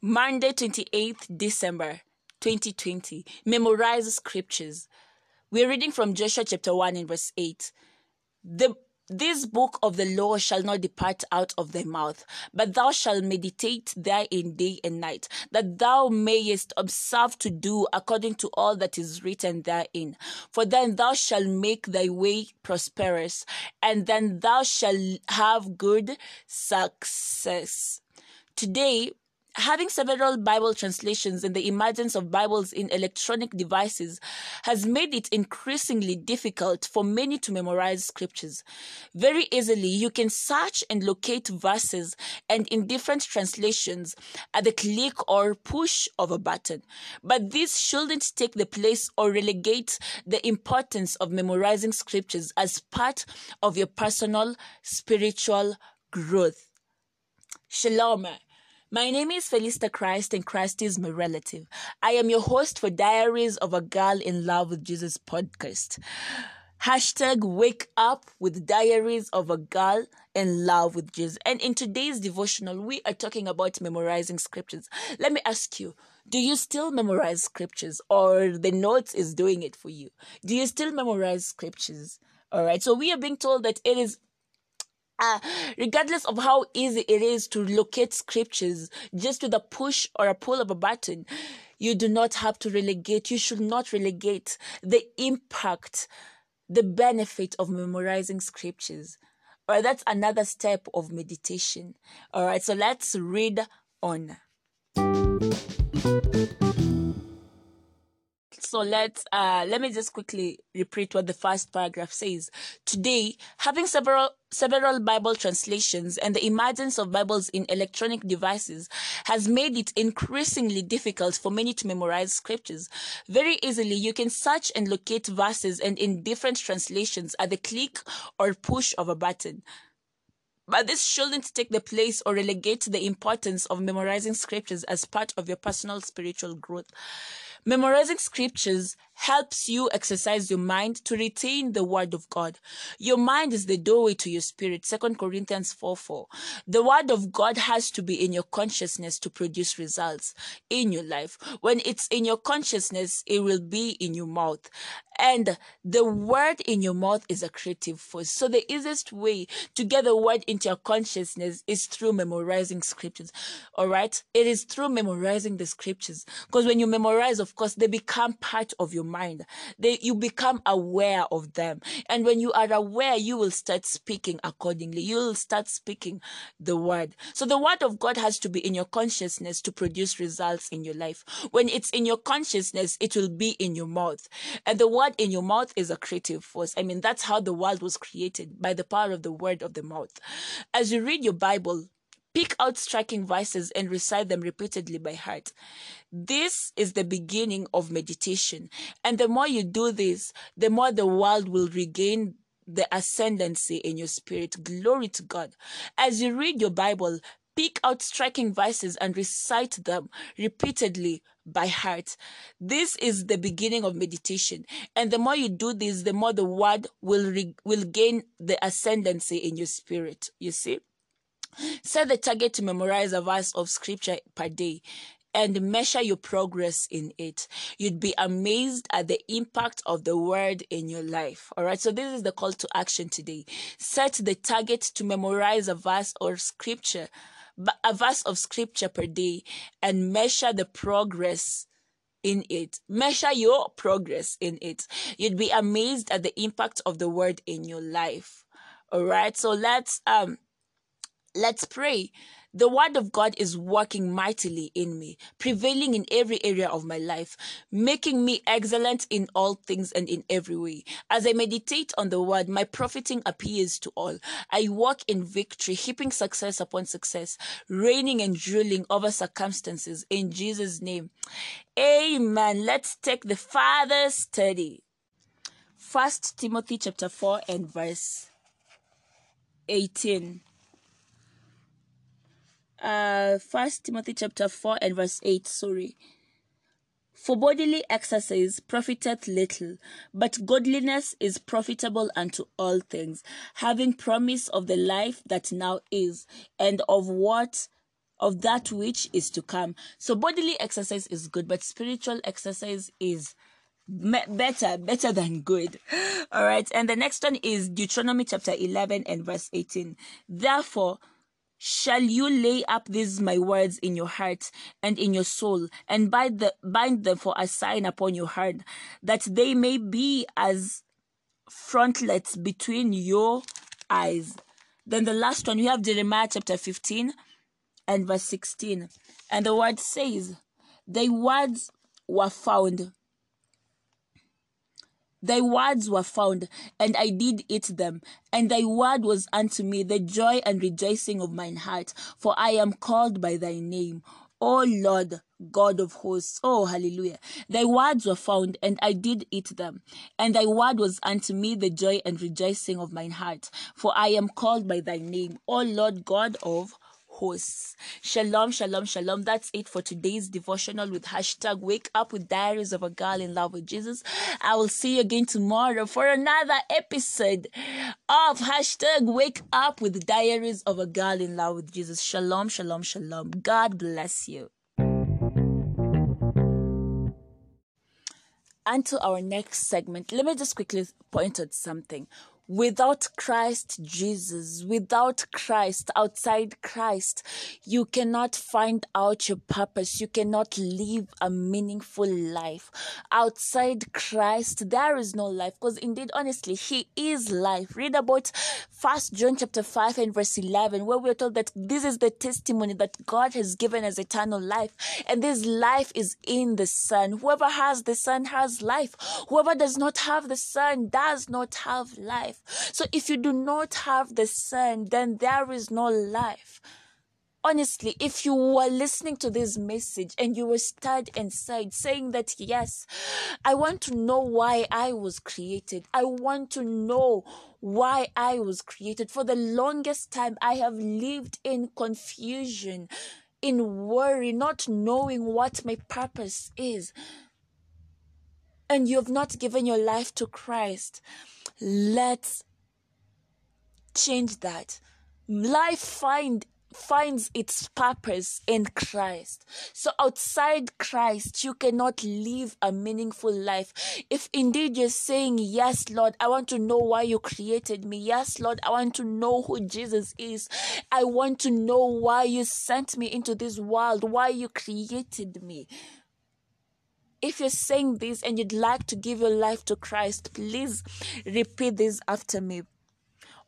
Monday, 28th December 2020. Memorize scriptures. We're reading from Joshua chapter 1 and verse 8. The this book of the law shall not depart out of thy mouth, but thou shalt meditate therein day and night, that thou mayest observe to do according to all that is written therein. For then thou shalt make thy way prosperous, and then thou shalt have good success. Today, having several Bible translations and the emergence of Bibles in electronic devices has made it increasingly difficult for many to memorize scriptures. Very easily, you can search and locate verses and in different translations at the click or push of a button. But this shouldn't take the place or relegate the importance of memorizing scriptures as part of your personal spiritual growth. Shalom. My name is Felista Christ, and Christ is my relative. I am your host for Diaries of a Girl in Love with Jesus podcast. Hashtag wake up with Diaries of a Girl in Love with Jesus. And in today's devotional, we are talking about memorizing scriptures. Let me ask you, do you still memorize scriptures or the notes is doing it for you? Do you still memorize scriptures? All right. So we are being told that it is uh, regardless of how easy it is to locate scriptures just with a push or a pull of a button, you do not have to relegate, you should not relegate the impact, the benefit of memorizing scriptures. All right, that's another step of meditation. All right, so let's read on. So let's uh let me just quickly repeat what the first paragraph says. Today, having several several Bible translations and the emergence of Bibles in electronic devices has made it increasingly difficult for many to memorize scriptures. Very easily, you can search and locate verses and in different translations at the click or push of a button. But this shouldn't take the place or relegate the importance of memorizing scriptures as part of your personal spiritual growth. Memorizing scriptures helps you exercise your mind to retain the word of God. Your mind is the doorway to your spirit. 2 Corinthians 4 4. The word of God has to be in your consciousness to produce results in your life. When it's in your consciousness, it will be in your mouth. And the word in your mouth is a creative force. So the easiest way to get the word into your consciousness is through memorizing scriptures. All right. It is through memorizing the scriptures. Because when you memorize, of course, they become part of your mind. They, you become aware of them. And when you are aware, you will start speaking accordingly. You will start speaking the word. So the word of God has to be in your consciousness to produce results in your life. When it's in your consciousness, it will be in your mouth. And the word word in your mouth is a creative force. I mean, that's how the world was created by the power of the word of the mouth. As you read your Bible, pick out striking verses and recite them repeatedly by heart. This is the beginning of meditation. And the more you do this, the more the world will regain the ascendancy in your spirit. Glory to God. As you read your Bible, pick out striking verses and recite them repeatedly by heart. This is the beginning of meditation. And the more you do this, the more the word will, re- will gain the ascendancy in your spirit. You see? Set the target to memorize a verse of scripture per day and measure your progress in it. You'd be amazed at the impact of the word in your life. All right. So this is the call to action today. Set the target to memorize a verse or scripture a verse of scripture per day and measure the progress in it. Measure your progress in it. You'd be amazed at the impact of the word in your life. All right. So let's um let's pray the word of God is working mightily in me, prevailing in every area of my life, making me excellent in all things and in every way. As I meditate on the word, my profiting appears to all. I walk in victory, heaping success upon success, reigning and ruling over circumstances in Jesus' name. Amen. Let's take the Father's study. First Timothy chapter 4 and verse 18 uh first timothy chapter 4 and verse 8 sorry for bodily exercise profiteth little, but godliness is profitable unto all things, having promise of the life that now is, and of what of that which is to come. So bodily exercise is good, but spiritual exercise is me- better, better than good. All right. And the next one is Deuteronomy chapter 11 and verse 18. Therefore, shall you lay up these my words in your heart and in your soul and bind, the, bind them for a sign upon your heart that they may be as frontlets between your eyes? Then the last one we have jeremiah chapter 15 and verse 16 and the word says thy words were found Thy words were found, and I did eat them. And thy word was unto me the joy and rejoicing of mine heart, for I am called by thy name. O Lord, God of hosts. Oh, hallelujah. Thy words were found, and I did eat them. And thy word was unto me the joy and rejoicing of mine heart, for I am called by thy name, O Lord God of hosts. Shalom, shalom, shalom. That's it for today's devotional with hashtag wake up with diaries of a girl in love with Jesus. I will see you again tomorrow for another episode of hashtag wake up with diaries of a girl in love with Jesus. Shalom, shalom, shalom. God bless you. To our next segment, let me just quickly point out something without Christ Jesus, without Christ, outside Christ, you cannot find out your purpose. You cannot live a meaningful life. Outside Christ, there is no life because indeed, honestly, He is life. Read about First John chapter 5 and verse 11, where we are told that this is the testimony that God has given as eternal life. And this life is in the Son. Whoever has the Son has life. Whoever does not have the Son does not have life life. So if you do not have the Son, then there is no life. Honestly, if you were listening to this message and you were stirred inside saying that, yes, I want to know why I was created. I want to know why I was created. For the longest time, I have lived in confusion, in worry, not knowing what my purpose is. And you have not given your life to Christ let's change that life find finds its purpose in Christ. So outside Christ, you cannot live a meaningful life. If indeed you're saying, Yes, Lord, I want to know why you created me. Yes, Lord, I want to know who Jesus is. I want to know why you sent me into this world, why you created me. If you're saying this and you'd like to give your life to Christ, please repeat this after me.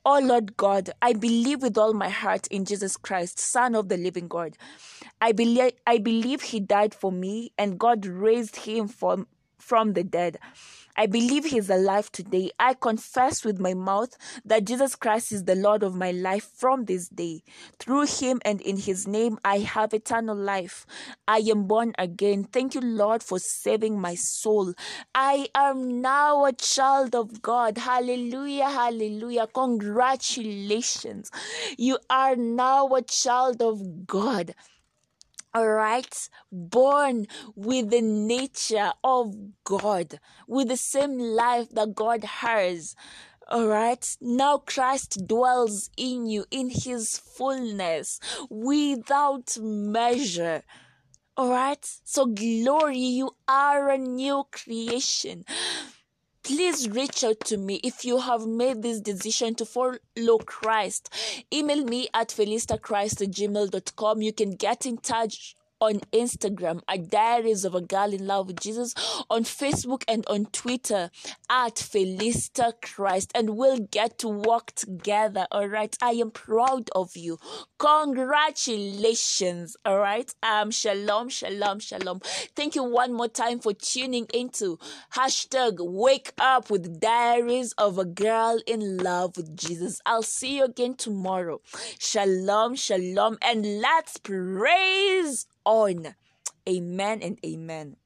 Oh Lord God, I believe with all my heart in Jesus Christ, Son of the living God. I believe I believe he died for me and God raised him from from the dead. I believe he is alive today. I confess with my mouth that Jesus Christ is the Lord of my life from this day. Through him and in his name, I have eternal life. I am born again. Thank you, Lord, for saving my soul. I am now a child of God. Hallelujah, hallelujah. Congratulations. You are now a child of God all right? Born with the nature of god with the same life that god has. All right? Now christ dwells in you in his fullness without measure. All right? So glory you are a new creation please reach out to me if you have made this decision to follow Christ. Email me at felistachrist@gmail.com. You can get in touch on Instagram at Diaries of a Girl in Love with Jesus, on Facebook and on Twitter at Felista Christ, and we'll get to work together. All right, I am proud of you. Congratulations. All right, um, shalom, shalom, shalom. Thank you one more time for tuning into hashtag Wake Up with Diaries of a Girl in Love with Jesus. I'll see you again tomorrow. Shalom, shalom, and let's praise on. Amen and amen.